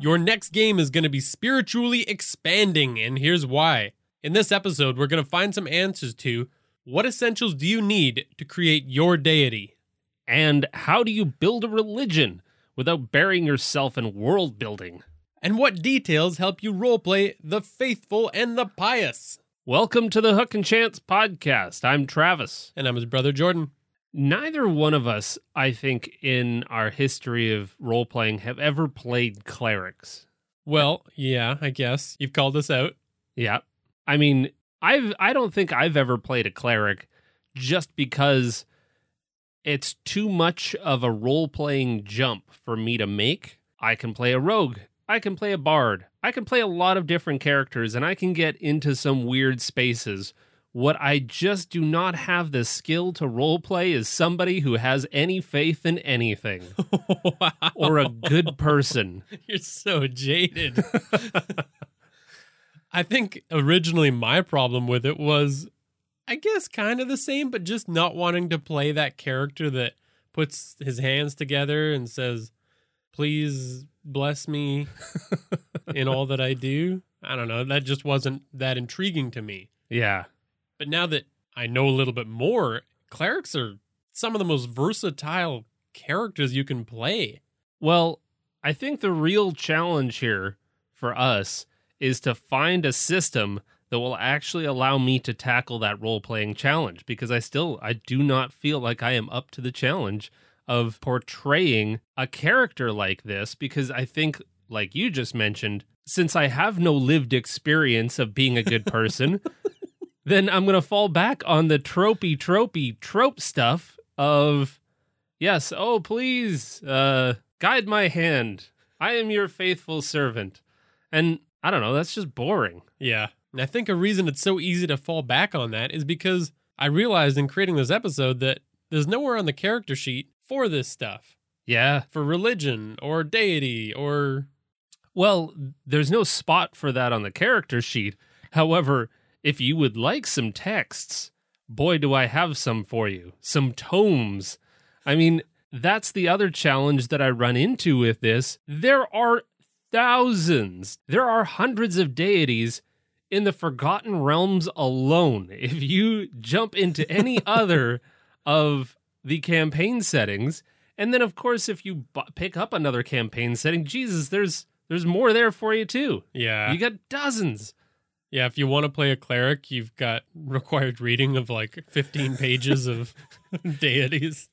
Your next game is going to be spiritually expanding, and here's why. In this episode, we're going to find some answers to what essentials do you need to create your deity? And how do you build a religion without burying yourself in world building? And what details help you roleplay the faithful and the pious? Welcome to the Hook and Chance podcast. I'm Travis. And I'm his brother Jordan. Neither one of us, I think, in our history of role playing have ever played clerics. Well, yeah, I guess. You've called us out. Yeah. I mean, I've I don't think I've ever played a cleric just because it's too much of a role playing jump for me to make. I can play a rogue. I can play a bard. I can play a lot of different characters and I can get into some weird spaces what I just do not have the skill to role play is somebody who has any faith in anything wow. or a good person. You're so jaded. I think originally my problem with it was, I guess, kind of the same, but just not wanting to play that character that puts his hands together and says, Please bless me in all that I do. I don't know. That just wasn't that intriguing to me. Yeah. But now that I know a little bit more, clerics are some of the most versatile characters you can play. Well, I think the real challenge here for us is to find a system that will actually allow me to tackle that role playing challenge because I still I do not feel like I am up to the challenge of portraying a character like this because I think like you just mentioned since I have no lived experience of being a good person then I'm going to fall back on the tropey, tropey, trope stuff of, yes, oh, please, uh, guide my hand. I am your faithful servant. And I don't know, that's just boring. Yeah. And I think a reason it's so easy to fall back on that is because I realized in creating this episode that there's nowhere on the character sheet for this stuff. Yeah. For religion or deity or. Well, there's no spot for that on the character sheet. However, if you would like some texts, boy, do I have some for you. Some tomes. I mean, that's the other challenge that I run into with this. There are thousands, there are hundreds of deities in the Forgotten Realms alone. If you jump into any other of the campaign settings, and then of course if you b- pick up another campaign setting, Jesus, there's there's more there for you too. Yeah. You got dozens. Yeah, if you want to play a cleric, you've got required reading of like 15 pages of deities.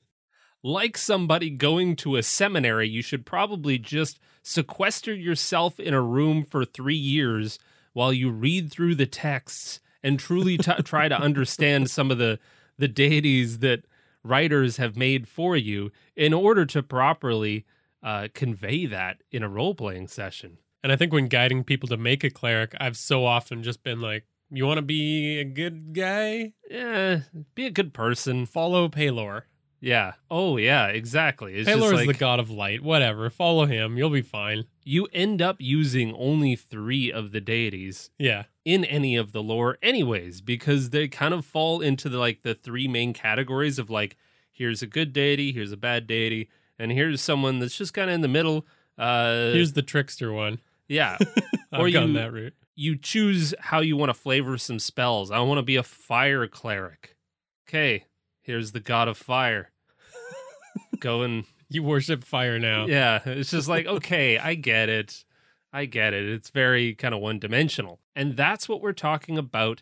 Like somebody going to a seminary, you should probably just sequester yourself in a room for three years while you read through the texts and truly t- try to understand some of the, the deities that writers have made for you in order to properly uh, convey that in a role playing session. And I think when guiding people to make a cleric, I've so often just been like, you want to be a good guy? Yeah, be a good person. Follow Pelor. Yeah. Oh, yeah, exactly. It's Pelor is like, the god of light. Whatever. Follow him. You'll be fine. You end up using only three of the deities. Yeah. In any of the lore, anyways, because they kind of fall into the like the three main categories of like, here's a good deity, here's a bad deity, and here's someone that's just kind of in the middle. Uh, here's the trickster one. Yeah. or you, that route. You choose how you want to flavor some spells. I want to be a fire cleric. Okay, here's the god of fire. Go and you worship fire now. Yeah, it's just like, okay, I get it. I get it. It's very kind of one dimensional. And that's what we're talking about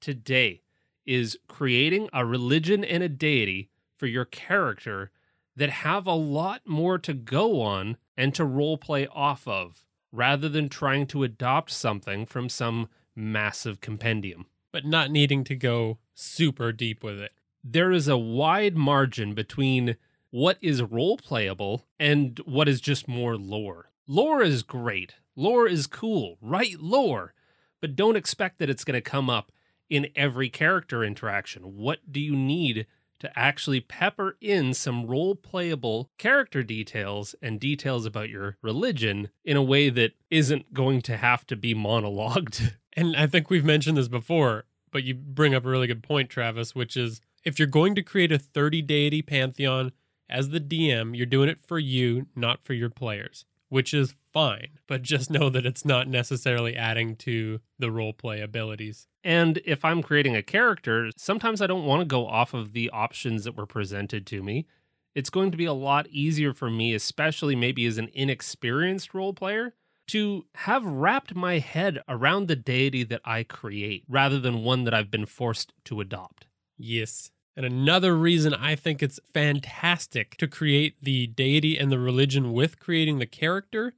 today is creating a religion and a deity for your character that have a lot more to go on and to role play off of rather than trying to adopt something from some massive compendium. But not needing to go super deep with it. There is a wide margin between what is role playable and what is just more lore. lore is great. Lore is cool. Write lore, but don't expect that it's going to come up in every character interaction. What do you need to actually pepper in some role playable character details and details about your religion in a way that isn't going to have to be monologued? And I think we've mentioned this before, but you bring up a really good point, Travis, which is if you're going to create a 30 deity pantheon as the DM, you're doing it for you, not for your players, which is fine. But just know that it's not necessarily adding to the role play abilities. And if I'm creating a character, sometimes I don't want to go off of the options that were presented to me. It's going to be a lot easier for me, especially maybe as an inexperienced role player, to have wrapped my head around the deity that I create rather than one that I've been forced to adopt. Yes. And another reason I think it's fantastic to create the deity and the religion with creating the character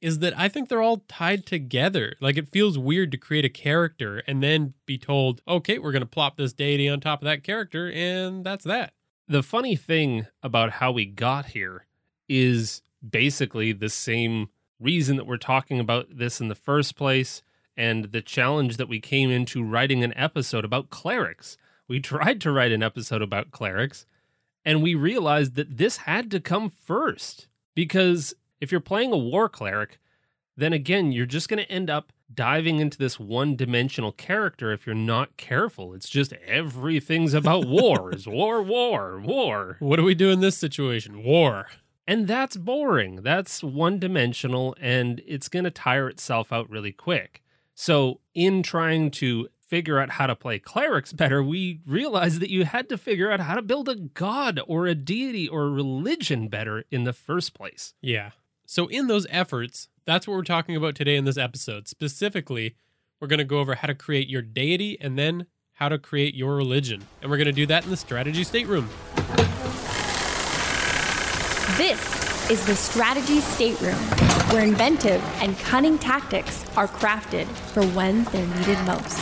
is that I think they're all tied together. Like it feels weird to create a character and then be told, okay, we're going to plop this deity on top of that character, and that's that. The funny thing about how we got here is basically the same reason that we're talking about this in the first place and the challenge that we came into writing an episode about clerics. We tried to write an episode about clerics and we realized that this had to come first because if you're playing a war cleric, then again, you're just going to end up diving into this one dimensional character if you're not careful. It's just everything's about war. Is war, war, war. What do we do in this situation? War. And that's boring. That's one dimensional and it's going to tire itself out really quick. So, in trying to figure out how to play clerics better, we realized that you had to figure out how to build a god or a deity or a religion better in the first place. Yeah. So, in those efforts, that's what we're talking about today in this episode. Specifically, we're going to go over how to create your deity and then how to create your religion. And we're going to do that in the strategy stateroom. This is the Strategy Stateroom, where inventive and cunning tactics are crafted for when they're needed most.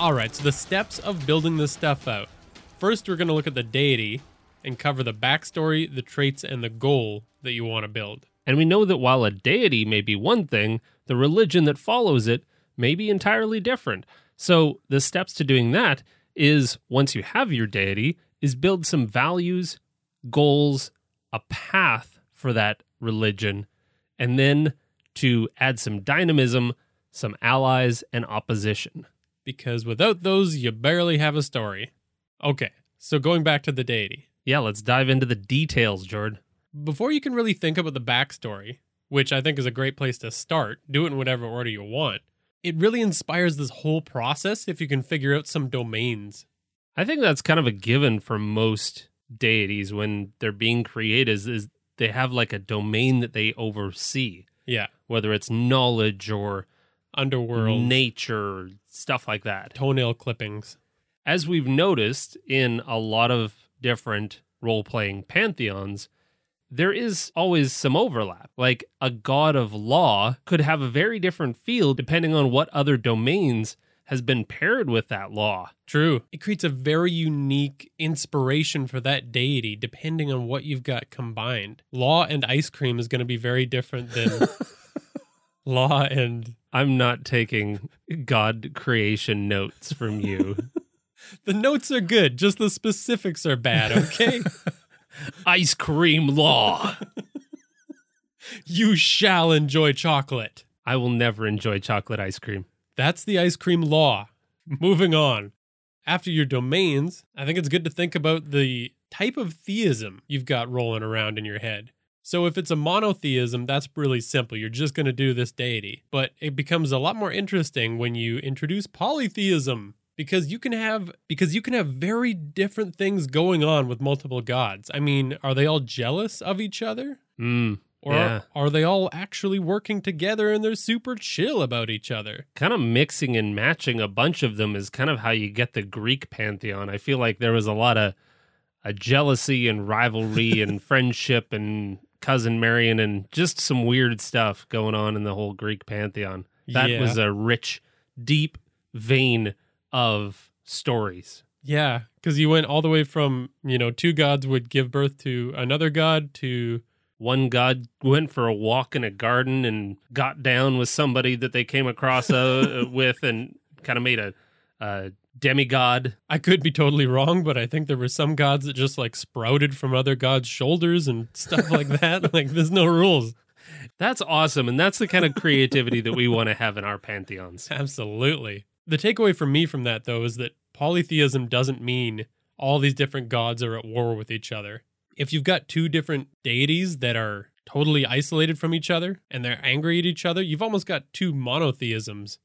All right, so the steps of building this stuff out. First, we're going to look at the deity and cover the backstory, the traits, and the goal that you want to build. And we know that while a deity may be one thing, the religion that follows it may be entirely different. So the steps to doing that is once you have your deity, is build some values, goals, a path for that religion, and then to add some dynamism, some allies, and opposition. Because without those, you barely have a story. Okay, so going back to the deity. Yeah, let's dive into the details, Jord. Before you can really think about the backstory, which I think is a great place to start, do it in whatever order you want. It really inspires this whole process if you can figure out some domains I think that's kind of a given for most deities when they're being created is, is they have like a domain that they oversee. Yeah. Whether it's knowledge or underworld, nature, stuff like that. Toenail clippings. As we've noticed in a lot of different role playing pantheons, there is always some overlap. Like a god of law could have a very different feel depending on what other domains has been paired with that law. True. It creates a very unique inspiration for that deity depending on what you've got combined. Law and ice cream is going to be very different than law and. I'm not taking God creation notes from you. the notes are good, just the specifics are bad, okay? ice cream law. you shall enjoy chocolate. I will never enjoy chocolate ice cream. That's the ice cream law. Moving on. After your domains, I think it's good to think about the type of theism you've got rolling around in your head. So if it's a monotheism, that's really simple. You're just going to do this deity. But it becomes a lot more interesting when you introduce polytheism because you can have because you can have very different things going on with multiple gods. I mean, are they all jealous of each other? Mm, or yeah. are, are they all actually working together and they're super chill about each other? Kind of mixing and matching a bunch of them is kind of how you get the Greek pantheon. I feel like there was a lot of a jealousy and rivalry and friendship and cousin marrying and just some weird stuff going on in the whole Greek pantheon. That Yeah. was a rich, deep vein of stories. Yeah, because you went all the way from, you know, two gods would give birth to another god to One god went for a walk in a garden and got down with somebody that they came across uh, with and kind of made a, a demigod. I could be totally wrong, but I think there were some gods that just like sprouted from other gods' shoulders and stuff like that. like there's no rules. That's awesome. And that's the kind of creativity that we want to have in our pantheons. Absolutely. The takeaway for me from that though is that polytheism doesn't mean all these different gods are at war with each other. If you've got two different deities that are totally isolated from each other and they're angry at each other, you've almost got two monotheisms.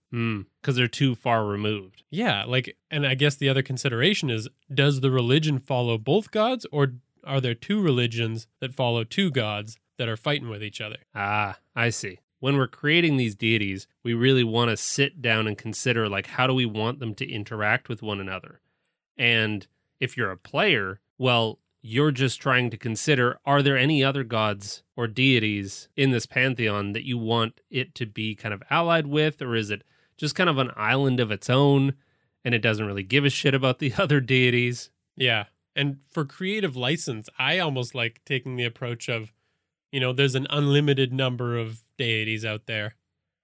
Because they're too far removed. Yeah, like, and I guess the other consideration is does the religion follow both gods or are there two religions that follow two gods that are fighting with each other? Ah, I see. When we're creating these deities, we really want to sit down and consider like how do we want them to interact with one another? And if you're a player, well, you're just trying to consider are there any other gods or deities in this pantheon that you want it to be kind of allied with or is it just kind of an island of its own and it doesn't really give a shit about the other deities? Yeah. And for creative license, I almost like taking the approach of, you know, there's an unlimited number of deities out there.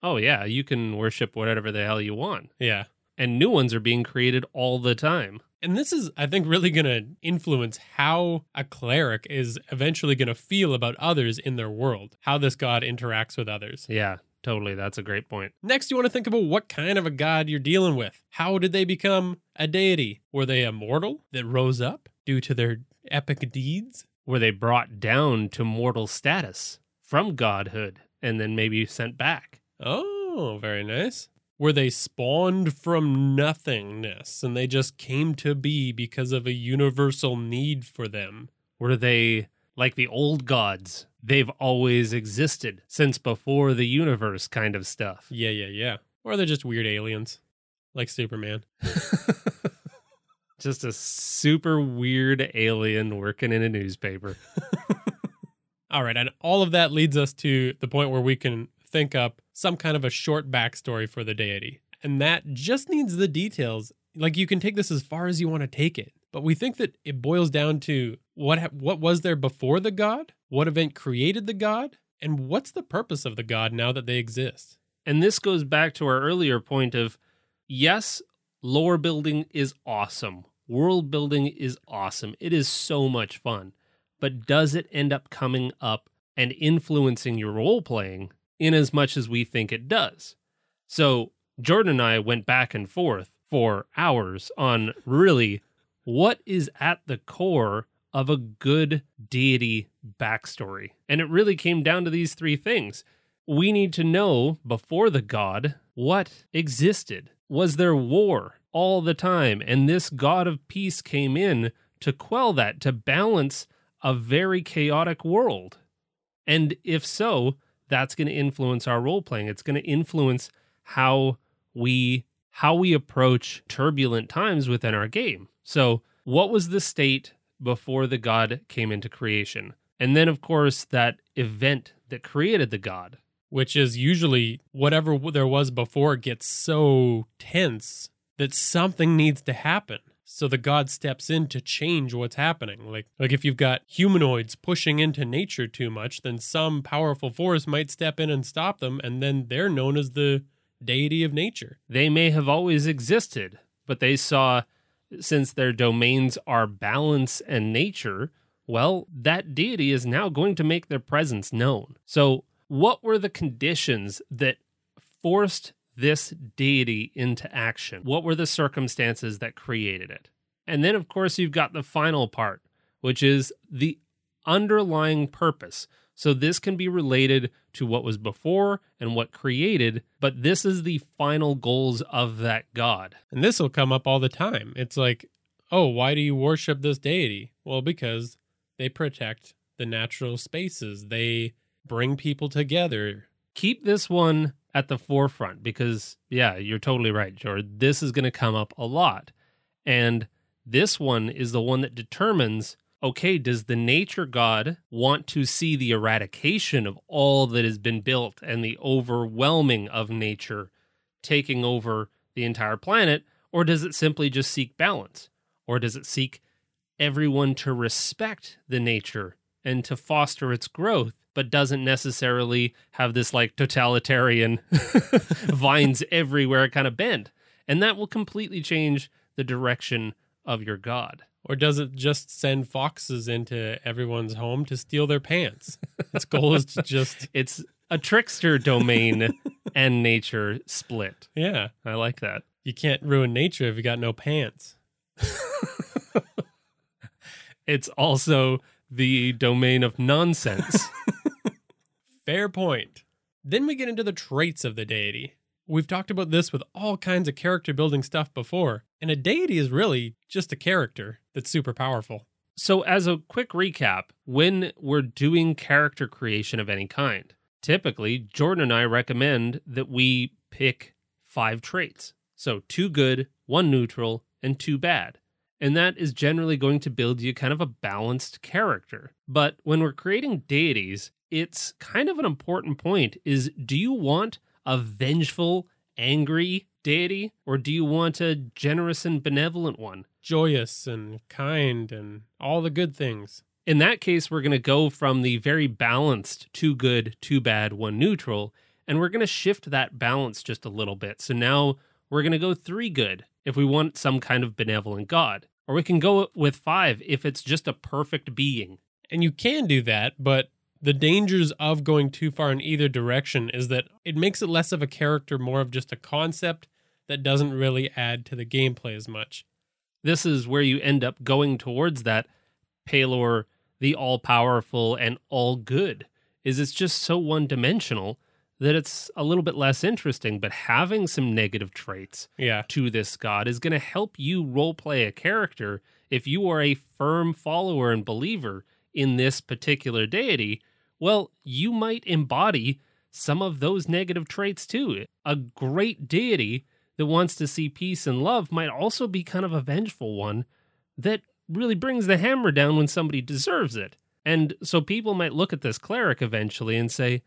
Oh yeah, you can worship whatever the hell you want. Yeah. And new ones are being created all the time. And this is, I think, really going to influence how a cleric is eventually going to feel about others in their world, how this god interacts with others. Yeah, totally. That's a great point. Next, you want to think about what kind of a god you're dealing with. How did they become a deity? Were they a mortal that rose up due to their epic deeds? Were they brought down to mortal status from godhood and then maybe sent back? Oh, very nice. Were they spawned from nothingness and they just came to be because of a universal need for them? Were they like the old gods? They've always existed since before the universe kind of stuff. Yeah, yeah, yeah. Or they're just weird aliens, like Superman. Just a super weird alien working in a newspaper. All right, and all of that leads us to the point where we can think up some kind of a short backstory for the deity. And that just needs the details. Like you can take this as far as you want to take it. But we think that it boils down to what ha- what was there before the god? What event created the god? And what's the purpose of the god now that they exist? And this goes back to our earlier point of yes, lore building is awesome. World building is awesome. It is so much fun. But does it end up coming up and influencing your role playing in as much as we think it does? So, Jordan and I went back and forth for hours on really what is at the core of a good deity backstory. And it really came down to these three things. We need to know before the god what existed. Was there war all the time? And this god of peace came in to quell that, to balance a very chaotic world. And if so, that's going to influence our role playing. It's going to influence how we how we approach turbulent times within our game. So, what was the state before the god came into creation? And then of course that event that created the god. Which is usually whatever there was before gets so tense that something needs to happen. So the god steps in to change what's happening. Like like if you've got humanoids pushing into nature too much, then some powerful force might step in and stop them and then they're known as the deity of nature. They may have always existed, but they saw since their domains are balance and nature, well, that deity is now going to make their presence known. So, what were the conditions that forced this deity into action? What were the circumstances that created it? And then, of course, you've got the final part, which is the underlying purpose. So, this can be related to what was before and what created, but this is the final goals of that god. And this will come up all the time. It's like, oh, why do you worship this deity? Well, because they protect the natural spaces, they bring people together. Keep this one at the forefront because, yeah, you're totally right, Jord. This is going to come up a lot. And this one is the one that determines okay, does the nature god want to see the eradication of all that has been built and the overwhelming of nature taking over the entire planet? Or does it simply just seek balance? Or does it seek everyone to respect the nature and to foster its growth, but doesn't necessarily have this like totalitarian vines everywhere kind of bend? And that will completely change the direction of your god. Or does it just send foxes into everyone's home to steal their pants? Its goal is to just It's a trickster domain and nature split. yeah. I like that. You can't ruin nature if you got no pants. It's also the domain of nonsense. Fair point. Then we get into the traits of the deity. We've talked about this with all kinds of character building stuff before, and a deity is really just a character that's super powerful. so, as a quick recap, when we're doing character creation of any kind, typically Jordan and I recommend that we pick five traits. So, two good, one neutral, and two bad. And that is generally going to build you kind of a balanced character. But when we're creating deities, it's kind of an important point is do you want a vengeful, angry deity or do you want a generous and benevolent one? Joyous and kind and all the good things. In that case, we're going to go from the very balanced two good, two bad, one neutral, and we're going to shift that balance just a little bit. So now we're going to go three good if we want some kind of benevolent god. Or we can go with five if it's just a perfect being. And you can do that, but the dangers of going too far in either direction is that it makes it less of a character, more of just a concept that doesn't really add to the gameplay as much. This is where you end up going towards that Pelor, the all powerful and all good, is it's just so one dimensional that it's a little bit less interesting. But having some negative traits Yeah. to this god is going to help you role play a character if you are a firm follower and believer in this particular deity well you might embody some of those negative traits too a great deity that wants to see peace and love might also be kind of a vengeful one that really brings the hammer down when somebody deserves it and so people might look at this cleric eventually and say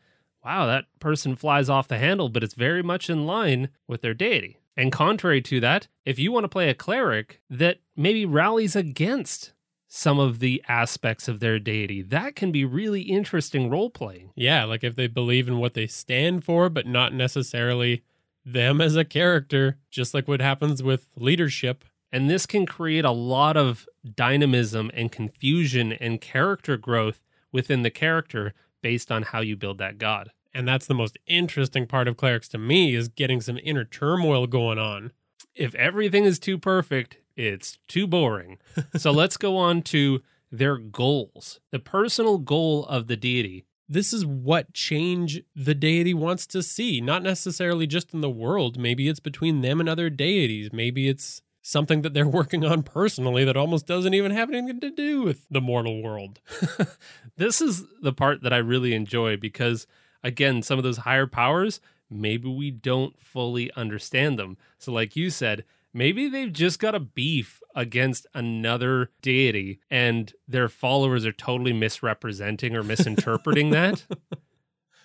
wow, that person flies off the handle, but it's very much in line with their deity. And contrary to that, if you want to play a cleric that maybe rallies against some of the aspects of their deity, that can be really interesting role playing. Yeah, like if they believe in what they stand for, but not necessarily them as a character, just like what happens with leadership. And this can create a lot of dynamism and confusion and character growth within the character based on how you build that god. And that's the most interesting part of clerics to me is getting some inner turmoil going on. If everything is too perfect, it's too boring. so let's go on to their goals. The personal goal of the deity. This is what change the deity wants to see, not necessarily just in the world. Maybe it's between them and other deities. Maybe it's something that they're working on personally that almost doesn't even have anything to do with the mortal world. this is the part that I really enjoy because, again, some of those higher powers, maybe we don't fully understand them. So, like you said, maybe they've just got a beef against another deity and their followers are totally misrepresenting or misinterpreting that.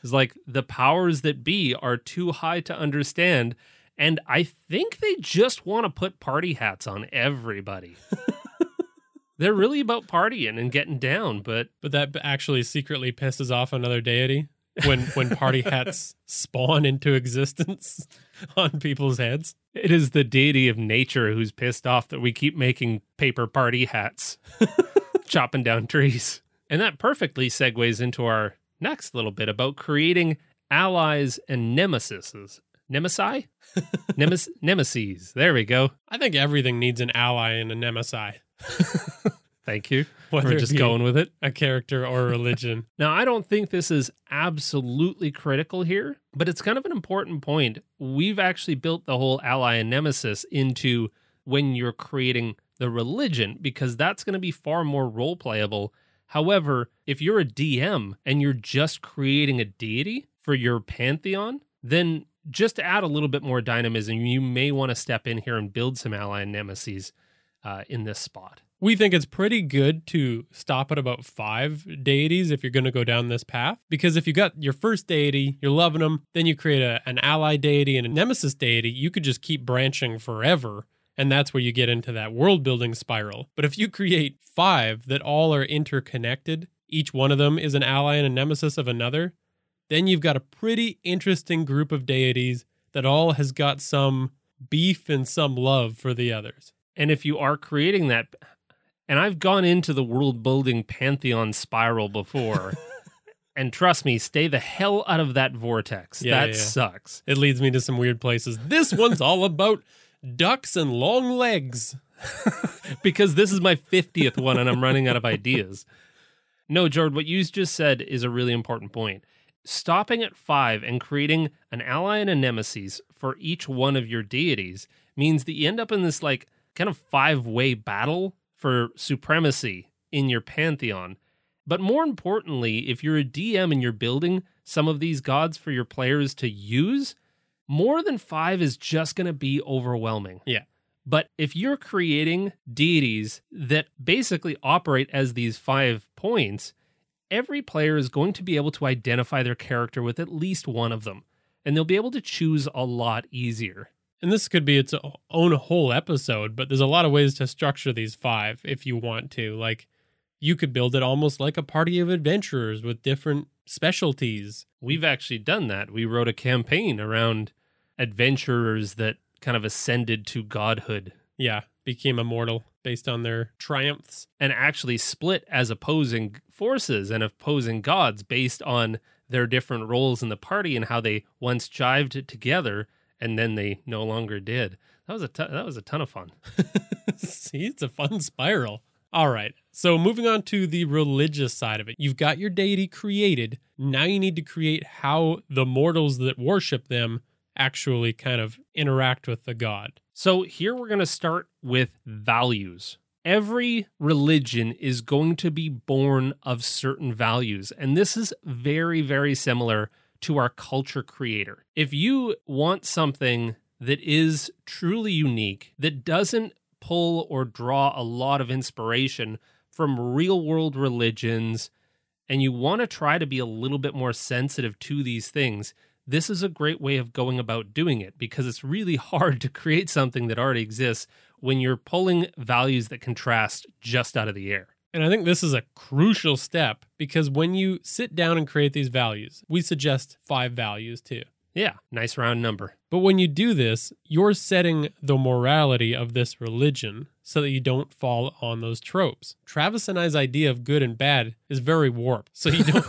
It's like the powers that be are too high to understand. And I think they just want to put party hats on everybody. They're really about partying and getting down, but But that actually secretly pisses off another deity when when party hats spawn into existence on people's heads. it is the deity of nature who's pissed off that we keep making paper party hats, chopping down trees. And that perfectly segues into our next little bit about creating allies and nemesises. Nemesi? Nemes- nemesis. There we go. I think everything needs an ally and a nemesis, Thank you. whether We're just going with it. a character or a religion. Now, I don't think this is absolutely critical here, but it's kind of an important point. We've actually built the whole ally and nemesis into when you're creating the religion because that's going to be far more role playable. However, if you're a DM and you're just creating a deity for your pantheon, then just to add a little bit more dynamism, you may want to step in here and build some ally and nemesis uh, in this spot. We think it's pretty good to stop at about five deities if you're going to go down this path. Because if you got your first deity, you're loving them, then you create a, an ally deity and a nemesis deity, you could just keep branching forever And that's where you get into that world building spiral. But if you create five that all are interconnected, each one of them is an ally and a nemesis of another, then you've got a pretty interesting group of deities that all has got some beef and some love for the others. And if you are creating that, and I've gone into the world building pantheon spiral before, and trust me, stay the hell out of that vortex. Yeah, that yeah. sucks. It leads me to some weird places. This one's all about ducks and long legs. because this is my 50th one and I'm running out of ideas. No, Jord, what you just said is a really important point. Stopping at five and creating an ally and a nemesis for each one of your deities means that you end up in this like kind of five way battle for supremacy in your pantheon. But more importantly, if you're a DM and you're building some of these gods for your players to use, more than five is just going to be overwhelming. Yeah. But if you're creating deities that basically operate as these five points, every player is going to be able to identify their character with at least one of them, and they'll be able to choose a lot easier. And this could be its own whole episode, but there's a lot of ways to structure these five if you want to. Like, you could build it almost like a party of adventurers with different specialties. We've actually done that. We wrote a campaign around adventurers that kind of ascended to godhood Yeah, became immortal based on their triumphs. and actually split as opposing forces and opposing gods based on their different roles in the party and how they once jived together and then they no longer did. That was a ton, that was a ton of fun. See, it's a fun spiral. All right. So moving on to the religious side of it. You've got your deity created. Now you need to create how the mortals that worship them actually kind of interact with the god. So here we're going to start with values. Every religion is going to be born of certain values, and this is very, very similar to our culture creator. If you want something that is truly unique, that doesn't pull or draw a lot of inspiration from real world religions, and you want to try to be a little bit more sensitive to these things, this is a great way of going about doing it because it's really hard to create something that already exists when you're pulling values that contrast just out of the air. And I think this is a crucial step because when you sit down and create these values, we suggest five values too. Yeah, nice round number. But when you do this, you're setting the morality of this religion so that you don't fall on those tropes. Travis and I's idea of good and bad is very warped. So you don't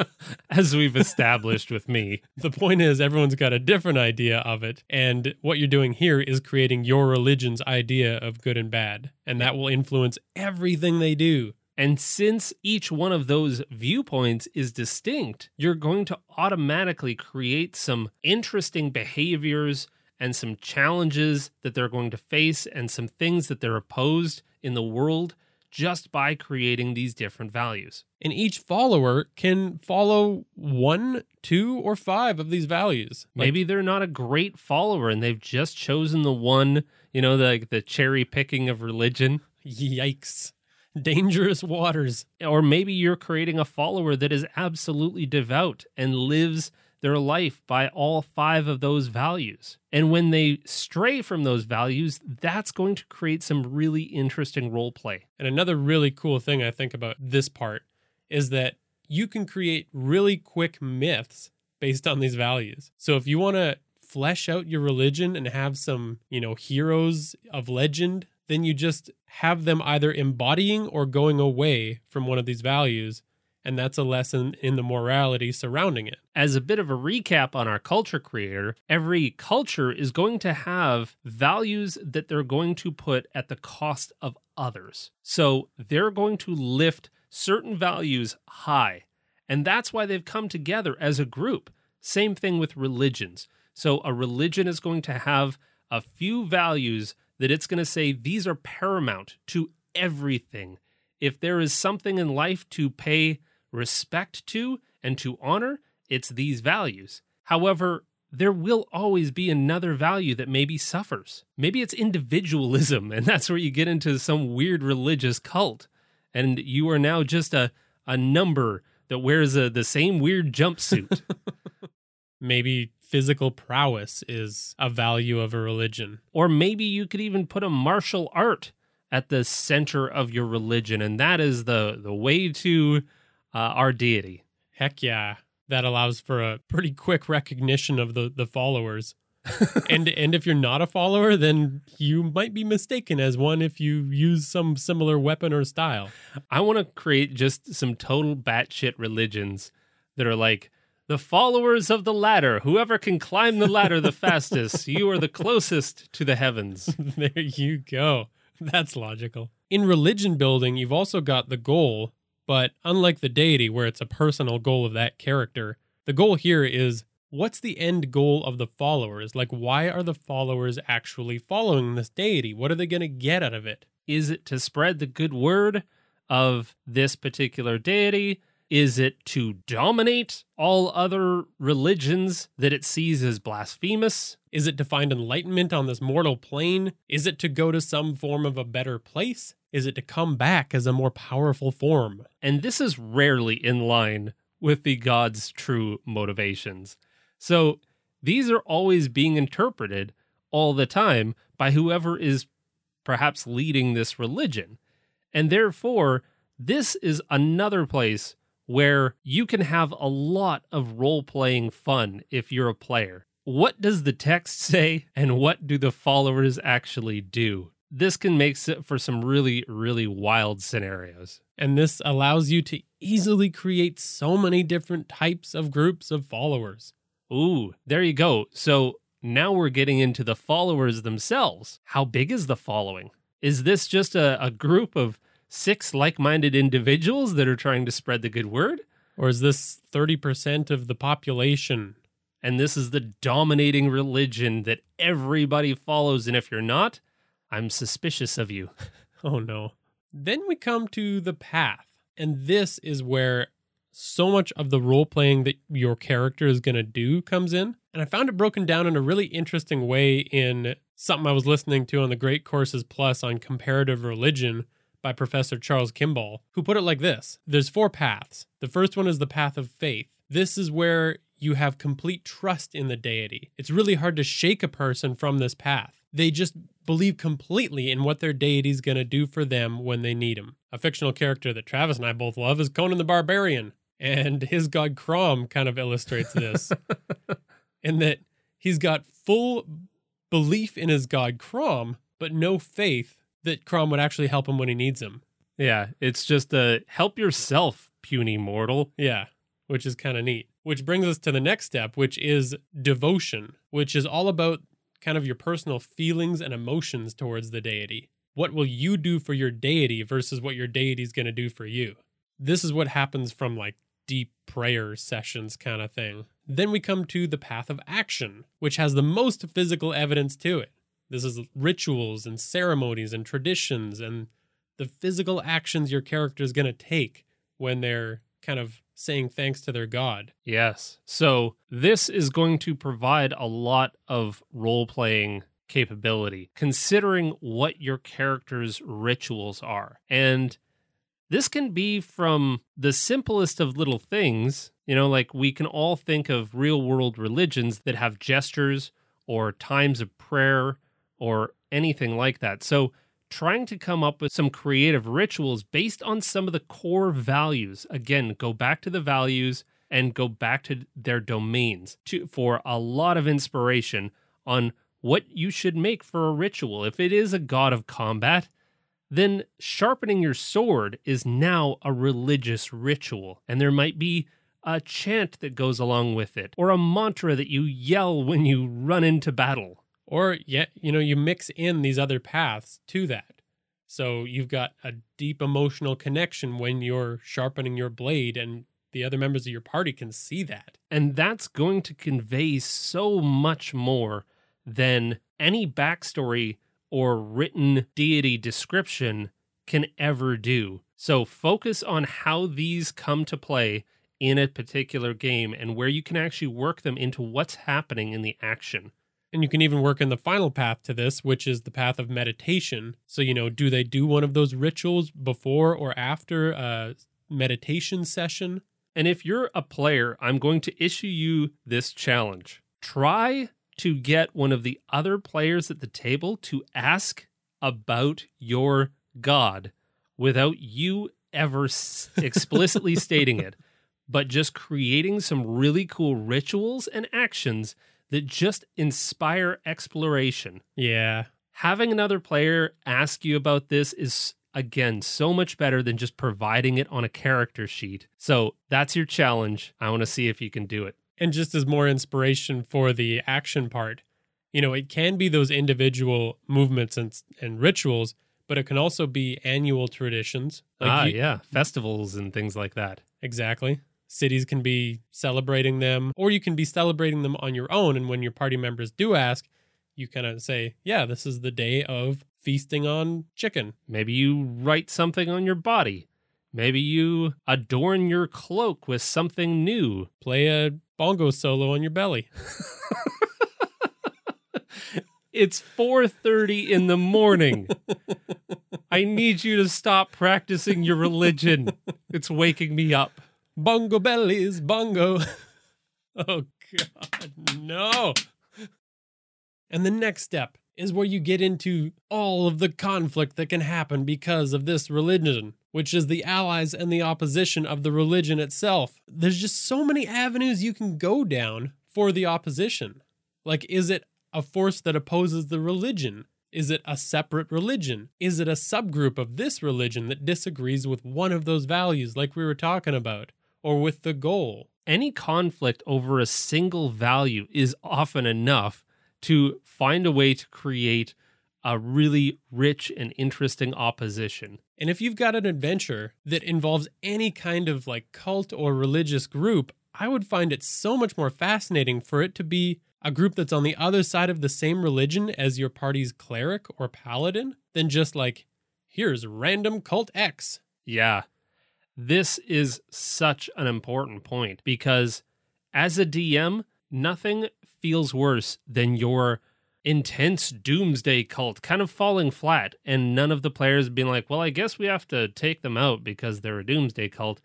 As we've established with me. the point is everyone's got a different idea of it and what you're doing here is creating your religion's idea of good and bad and that will influence everything they do. And since each one of those viewpoints is distinct, you're going to automatically create some interesting behaviors and some challenges that they're going to face and some things that they're opposed in the world just by creating these different values. And each follower can follow one, two, or five of these values. Like, Maybe they're not a great follower and they've just chosen the one, you know, the the cherry picking of religion. yikes. Dangerous waters. Or maybe you're creating a follower that is absolutely devout and lives their life by all five of those values. And when they stray from those values, that's going to create some really interesting role play. And another really cool thing I think about this part is that you can create really quick myths based on these values. So if you want to flesh out your religion and have some, you know, heroes of legend, then you just have them either embodying or going away from one of these values. And that's a lesson in the morality surrounding it. As a bit of a recap on our culture creator, every culture is going to have values that they're going to put at the cost of others. So they're going to lift certain values high. And that's why they've come together as a group. Same thing with religions. So a religion is going to have a few values that it's going to say these are paramount to everything. If there is something in life to pay respect to and to honor, it's these values. However, there will always be another value that maybe suffers. Maybe it's individualism, and that's where you get into some weird religious cult. And you are now just a, a number that wears a, the same weird jumpsuit. Maybe physical prowess is a value of a religion. Or maybe you could even put a martial art at the center of your religion, and that is the the way to uh, our deity. Heck yeah. That allows for a pretty quick recognition of the, the followers. and and if you're not a follower, then you might be mistaken as one if you use some similar weapon or style. I want to create just some total batshit religions that are like the followers of the ladder. Whoever can climb the ladder the fastest, you are the closest to the heavens. there you go. That's logical. In religion building, you've also got the goal, but unlike the deity, where it's a personal goal of that character, the goal here is what's the end goal of the followers? Like, why are the followers actually following this deity? What are they going to get out of it? Is it to spread the good word of this particular deity? Is it to dominate all other religions that it sees as blasphemous? Is it to find enlightenment on this mortal plane? Is it to go to some form of a better place? Is it to come back as a more powerful form? And this is rarely in line with the god's true motivations. So these are always being interpreted all the time by whoever is perhaps leading this religion. And therefore, this is another place where you can have a lot of role playing fun if you're a player. What does the text say, and what do the followers actually do? This can make it for some really, really wild scenarios. And this allows you to easily create so many different types of groups of followers. Ooh, there you go. So now we're getting into the followers themselves. How big is the following? Is this just a, a group of six like minded individuals that are trying to spread the good word? Or is this 30% of the population? And this is the dominating religion that everybody follows. And if you're not, I'm suspicious of you. oh no. Then we come to the path. And this is where so much of the role playing that your character is going to do comes in. And I found it broken down in a really interesting way in something I was listening to on the Great Courses Plus on comparative religion, by Professor Charles Kimball, who put it like this There's four paths. The first one is the path of faith. This is where you have complete trust in the deity. It's really hard to shake a person from this path. They just believe completely in what their deity's going to do for them when they need him. A fictional character that Travis and I both love is Conan the Barbarian, and his god Crom kind of illustrates this. in that he's got full belief in his god Crom, but no faith that Crom would actually help him when he needs him. Yeah, it's just a help yourself, puny mortal. Yeah, which is kind of neat. Which brings us to the next step, which is devotion, which is all about kind of your personal feelings and emotions towards the deity. What will you do for your deity versus what your deity is going to do for you? This is what happens from like deep prayer sessions kind of thing. Then we come to the path of action, which has the most physical evidence to it. This is rituals and ceremonies and traditions and the physical actions your character is going to take when they're kind of saying thanks to their god. Yes. So this is going to provide a lot of role playing capability, considering what your character's rituals are. And this can be from the simplest of little things. You know, like we can all think of real world religions that have gestures or times of prayer or anything like that. So, trying to come up with some creative rituals based on some of the core values. Again, go back to the values and go back to their domains to, for a lot of inspiration on what you should make for a ritual. If it is a god of combat, then sharpening your sword is now a religious ritual, and there might be a chant that goes along with it, or a mantra that you yell when you run into battle or yet you know you mix in these other paths to that. So you've got a deep emotional connection when you're sharpening your blade and the other members of your party can see that. And that's going to convey so much more than any backstory or written deity description can ever do. So focus on how these come to play in a particular game and where you can actually work them into what's happening in the action and you can even work in the final path to this, which is the path of meditation. So, you know, do they do one of those rituals before or after a meditation session? And if you're a player, I'm going to issue you this challenge. try to get one of the other players at the table to ask about your god without you ever explicitly stating it, but just creating some really cool rituals and actions that just inspire exploration. Yeah. Having another player ask you about this is again so much better than just providing it on a character sheet. So that's your challenge. I want to see if you can do it. And just as more inspiration for the action part, you know, it can be those individual movements and, and rituals, but it can also be annual traditions. ah, you- yeah, festivals and things like that. Exactly. Cities can be celebrating them, or you can be celebrating them on your own. And when your party members do ask, you kind of say, Yeah, this is the day of feasting on chicken. Maybe you write something on your body. Maybe you adorn your cloak with something new. Play a bongo solo on your belly. It's 4:30 in the morning. I need you to stop practicing your religion. It's waking me up. Bongo bellies, bongo. oh, God, no. And the next step is where you get into all of the conflict that can happen because of this religion, which is the allies and the opposition of the religion itself. There's just so many avenues you can go down for the opposition. Like, is it a force that opposes the religion? Is it a separate religion? Is it a subgroup of this religion that disagrees with one of those values, like we were talking about, or with the goal? Any conflict over a single value is often enough to find a way to create a really rich and interesting opposition. And if you've got an adventure that involves any kind of like cult or religious group, I would find it so much more fascinating for it to be a group that's on the other side of the same religion as your party's cleric or paladin than just like, here's random cult X. Yeah. This is such an important point because as a DM, nothing feels worse than your intense doomsday cult kind of falling flat and none of the players being like, well, I guess we have to take them out because they're a doomsday cult.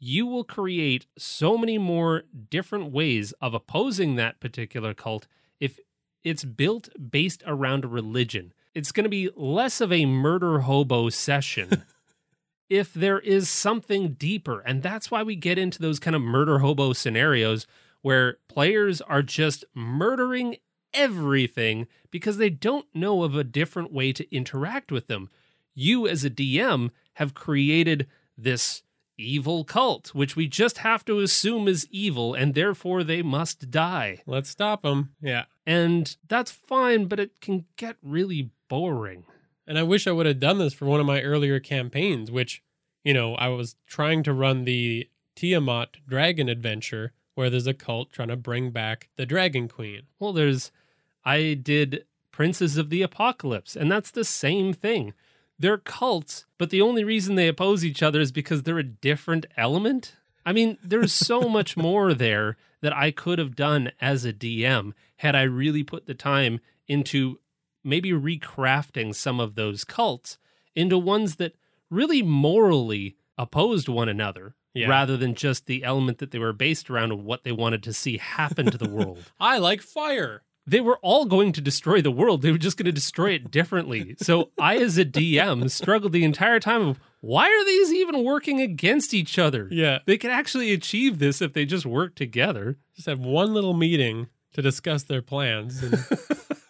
You will create so many more different ways of opposing that particular cult if it's built based around religion. It's going to be less of a murder hobo session if there is something deeper. And that's why we get into those kind of murder hobo scenarios where players are just murdering everything because they don't know of a different way to interact with them. You, as a DM, have created this evil cult, which we just have to assume is evil, and therefore they must die. Let's stop them. Yeah. And that's fine, but it can get really boring. And I wish I would have done this for one of my earlier campaigns, which, you know, I was trying to run the Tiamat dragon adventure where there's a cult trying to bring back the Dragon Queen. Well, there's, I did Princes of the Apocalypse, and that's the same thing. They're cults, but the only reason they oppose each other is because they're a different element. I mean, there's so much more there that I could have done as a DM had I really put the time into maybe recrafting some of those cults into ones that really morally opposed one another Yeah. rather than just the element that they were based around of what they wanted to see happen to the world. I like fire. They were all going to destroy the world. They were just going to destroy it differently. So I, as a DM, struggled the entire time of why are these even working against each other? Yeah. They could actually achieve this if they just work together. Just have one little meeting to discuss their plans. And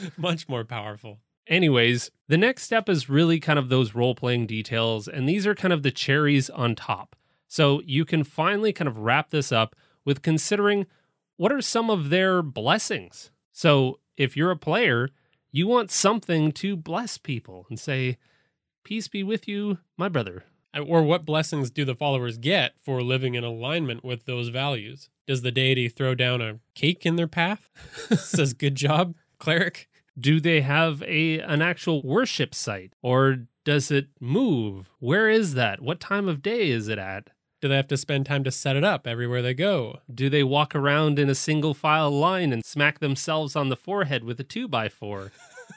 much more powerful. Anyways, the next step is really kind of those role playing details, and these are kind of the cherries on top. So you can finally kind of wrap this up with considering what are some of their blessings. So if you're a player, you want something to bless people and say, Peace be with you, my brother. Or what blessings do the followers get for living in alignment with those values? Does the deity throw down a cake in their path? Says, good job, cleric. Do they have a an actual worship site or does it move? Where is that? What time of day is it at? Do they have to spend time to set it up everywhere they go? Do they walk around in a single file line and smack themselves on the forehead with a two by four?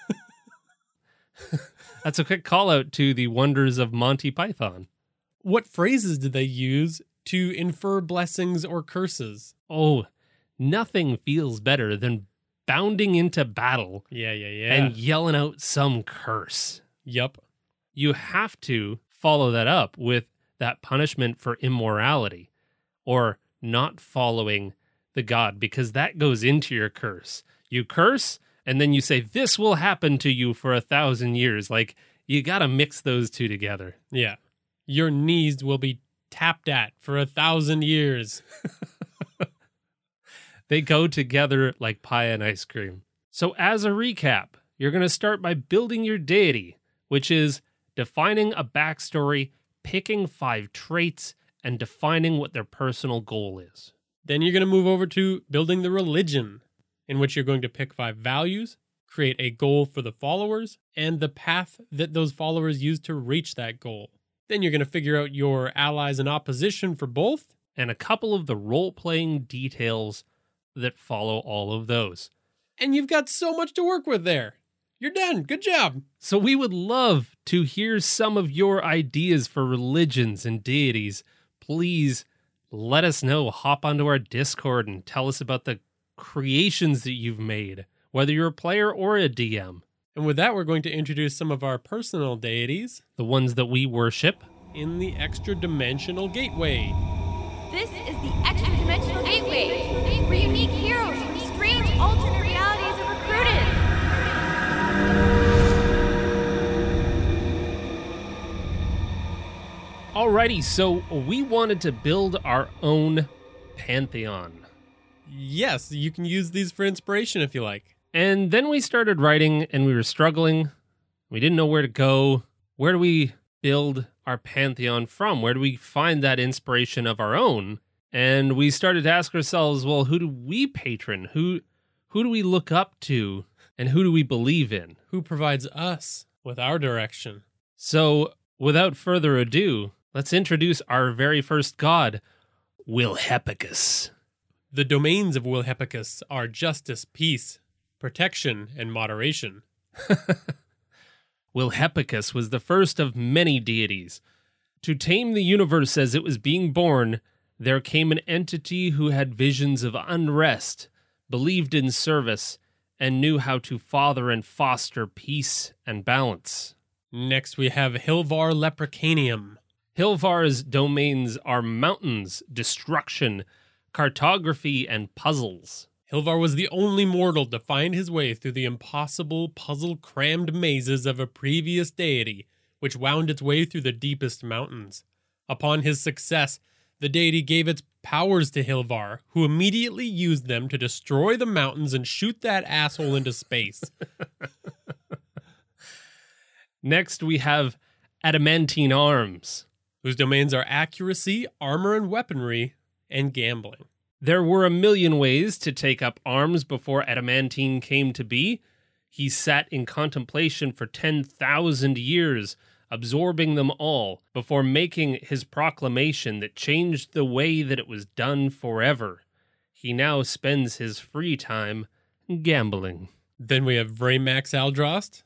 That's a quick call out to the wonders of Monty Python. What phrases do they use to infer blessings or curses? Oh, nothing feels better than bounding into battle Yeah, yeah, yeah. and yelling out some curse. Yep. You have to follow that up with that punishment for immorality or not following the God because that goes into your curse. You curse and then you say, This will happen to you for a thousand years. Like, you got to mix those two together. Yeah. Your knees will be tapped at for a thousand years. They go together like pie and ice cream. So, as a recap, you're going to start by building your deity, which is defining a backstory, picking five traits, and defining what their personal goal is. Then you're going to move over to building the religion, in which you're going to pick five values, create a goal for the followers, and the path that those followers use to reach that goal. Then you're going to figure out your allies and opposition for both. And a couple of the role playing details that follow all of those. And you've got so much to work with there. You're done. Good job. So, we would love to hear some of your ideas for religions and deities. Please let us know. Hop onto our Discord and tell us about the creations that you've made, whether you're a player or a DM. And with that, we're going to introduce some of our personal deities The ones that we worship. in the extra dimensional gateway. This is the Extra Dimensional Gateway, where unique heroes from strange alternate realities are recruited. Alrighty, so we wanted to build our own pantheon. Yes, you can use these for inspiration if you like. And then we started writing and we were struggling. We didn't know where to go. Where do we build our pantheon from? Where do we find that inspiration of our own? And we started to ask ourselves, well, who do we patron? Who who do we look up to? And who do we believe in? Who provides us with our direction? So, without further ado, let's introduce our very first god, Wilhepicus. The domains of Wilhepicus are justice, peace, protection, and moderation. Wilhepicus was the first of many deities. To tame the universe as it was being born, there came an entity who had visions of unrest, believed in service, and knew how to father and foster peace and balance. Next, we have Hilvar Leprechanium. Hilvar's domains are mountains, destruction, cartography, and puzzles. Hilvar was the only mortal to find his way through the impossible, puzzle crammed mazes of a previous deity, which wound its way through the deepest mountains. Upon his success, the deity gave its powers to Hilvar, who immediately used them to destroy the mountains and shoot that asshole into space. Next, we have adamantine arms. whose domains are accuracy, armor and weaponry, and gambling. There were a million ways to take up arms before adamantine came to be. He sat in contemplation for 10,000 years, absorbing them all, before making his proclamation that changed the way that it was done forever. He now spends his free time gambling, Then we have Vramax Aldrost.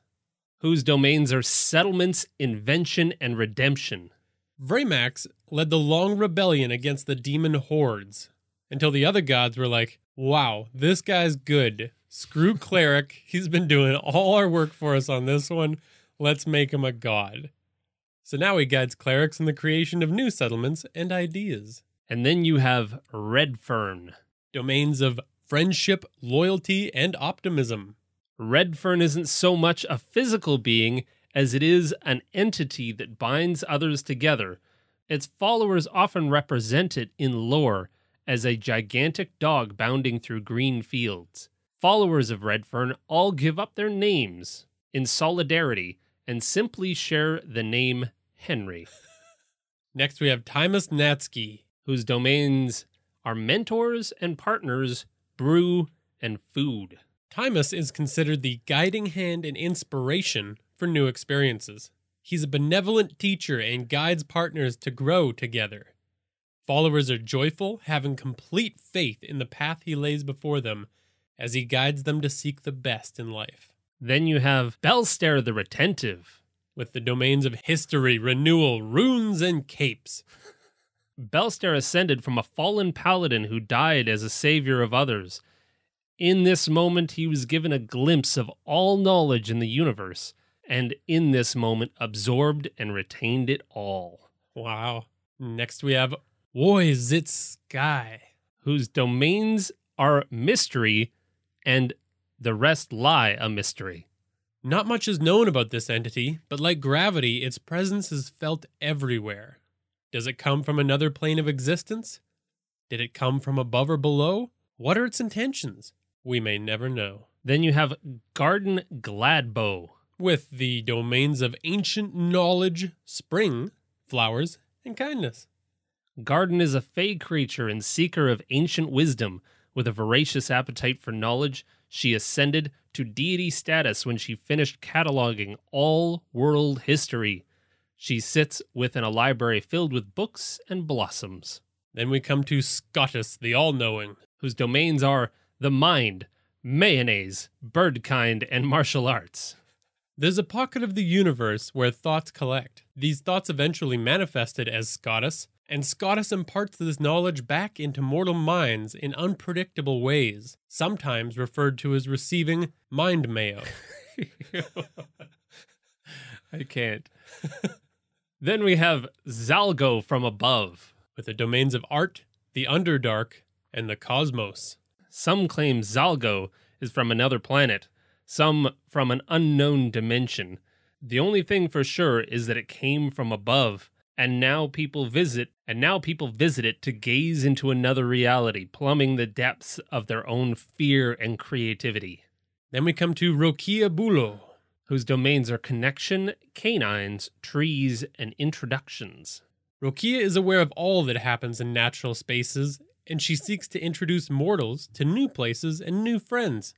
whose domains are settlements, invention, and redemption. Vramax led the long rebellion against the demon hordes until the other gods were like, wow, this guy's good. Screw cleric. He's been doing all our work for us on this one. Let's make him a god. So now he guides clerics in the creation of new settlements and ideas. And then you have Redfern. Domains of friendship, loyalty, and optimism. Redfern isn't so much a physical being as it is an entity that binds others together. Its followers often represent it in lore as a gigantic dog bounding through green fields. Followers of Redfern all give up their names in solidarity and simply share the name Henry, Next, we have Timus Natsky. whose domains are mentors and partners, brew, and food. Timus is considered the guiding hand and inspiration for new experiences. He's a benevolent teacher and guides partners to grow together. Followers are joyful, having complete faith in the path he lays before them as he guides them to seek the best in life. Then you have Belster the Retentive, With the domains of history, renewal, runes, and capes. Belster ascended from a fallen paladin who died as a savior of others. In this moment, he was given a glimpse of all knowledge in the universe, and in this moment, absorbed and retained it all. Wow. Next we have Sky. Whose domains are mystery, and the rest lie a mystery. Not much is known about this entity, but like gravity, its presence is felt everywhere. Does it come from another plane of existence? Did it come from above or below? What are its intentions? We may never know. Then you have Garden Gladbow. With the domains of ancient knowledge, spring, flowers, and kindness. Garden is a fey creature and seeker of ancient wisdom. With a voracious appetite for knowledge, she ascended to deity status when she finished cataloging all world history. She sits within a library filled with books and blossoms, Then we come to Scottus, the all knowing. whose domains are the mind, mayonnaise, birdkind, and martial arts. There's a pocket of the universe where thoughts collect. These thoughts eventually manifested as Scottus, and Scottus imparts this knowledge back into mortal minds in unpredictable ways, sometimes referred to as receiving mind mayo. I can't. then we have Zalgo from above. with the domains of art, the Underdark, and the cosmos. Some claim Zalgo is from another planet, some from an unknown dimension. The only thing for sure is that it came from above, and now people visit and now people visit it to gaze into another reality, plumbing the depths of their own fear and creativity. Then we come to Rokia Bulo. Whose domains are connection, canines, trees, and introductions. Rokia is aware of all that happens in natural spaces, and she seeks to introduce mortals to new places and new friends,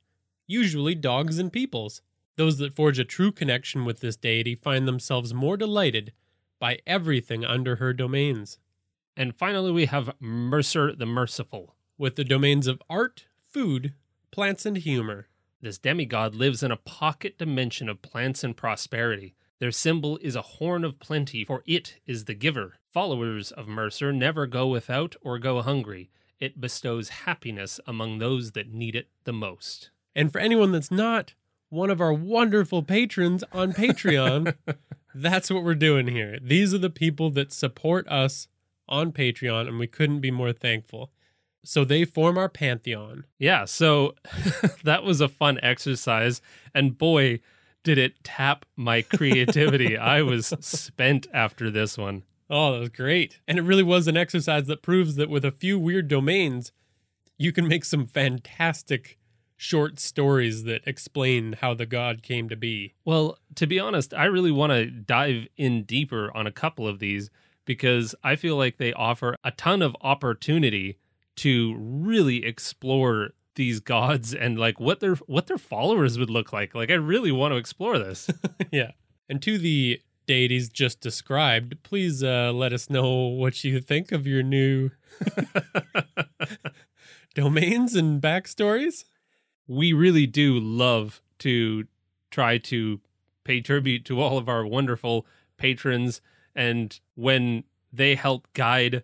usually dogs and peoples. Those that forge a true connection with this deity find themselves more delighted by everything under her domains. And finally, we have Mercer the Merciful. with the domains of art, food, plants, and humor. This demigod lives in a pocket dimension of plants and prosperity. Their symbol is a horn of plenty, for it is the giver. Followers of Mercer never go without or go hungry. It bestows happiness among those that need it the most. And for anyone that's not one of our wonderful patrons on Patreon, that's what we're doing here. These are the people that support us on Patreon, and we couldn't be more thankful. So they form our pantheon. Yeah, so that was a fun exercise. And boy, did it tap my creativity. I was spent after this one. Oh, that was great. And it really was an exercise that proves that with a few weird domains, you can make some fantastic short stories that explain how the god came to be. Well, to be honest, I really want to dive in deeper on a couple of these because I feel like they offer a ton of opportunity to really explore these gods and like what their what their followers would look like. Like I really want to explore this. yeah. And to the deities just described, please uh, let us know what you think of your new domains and backstories. We really do love to try to pay tribute to all of our wonderful patrons. And when they help guide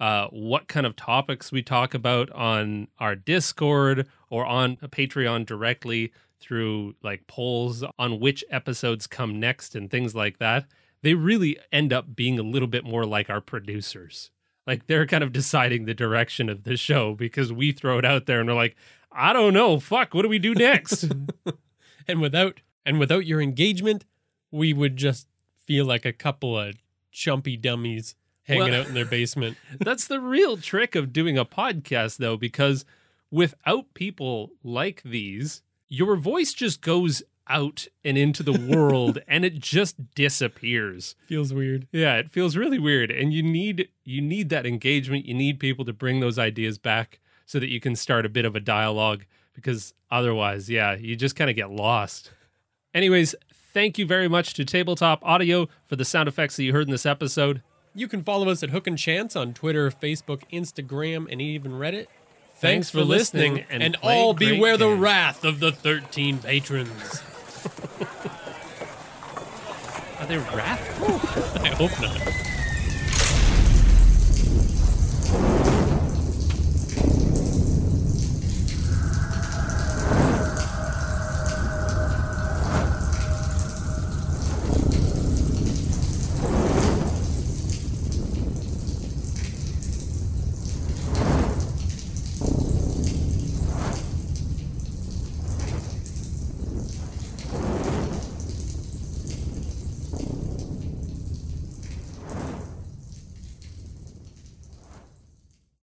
uh, what kind of topics we talk about on our discord or on patreon directly through like polls on which episodes come next and things like that they really end up being a little bit more like our producers. Like they're kind of deciding the direction of the show because we throw it out there and they're like I don't know. Fuck, what do we do next? And without and without your engagement, we would just feel like a couple of chumpy dummies hanging Well- out in their basement. That's the real trick of doing a podcast, though, because without people like these, your voice just goes out and into the world and it just disappears. Feels weird. Yeah, it feels really weird and you need you need that engagement. You need people to bring those ideas back so that you can start a bit of a dialogue because otherwise, yeah, you just kind of get lost. Anyways, thank you very much to Tabletop Audio for the sound effects that you heard in this episode. You can follow us at Hook and Chance on Twitter, Facebook, Instagram, and even Reddit. Thanks for listening, and and, all beware the wrath of the 13 patrons. Are they wrathful? I hope not.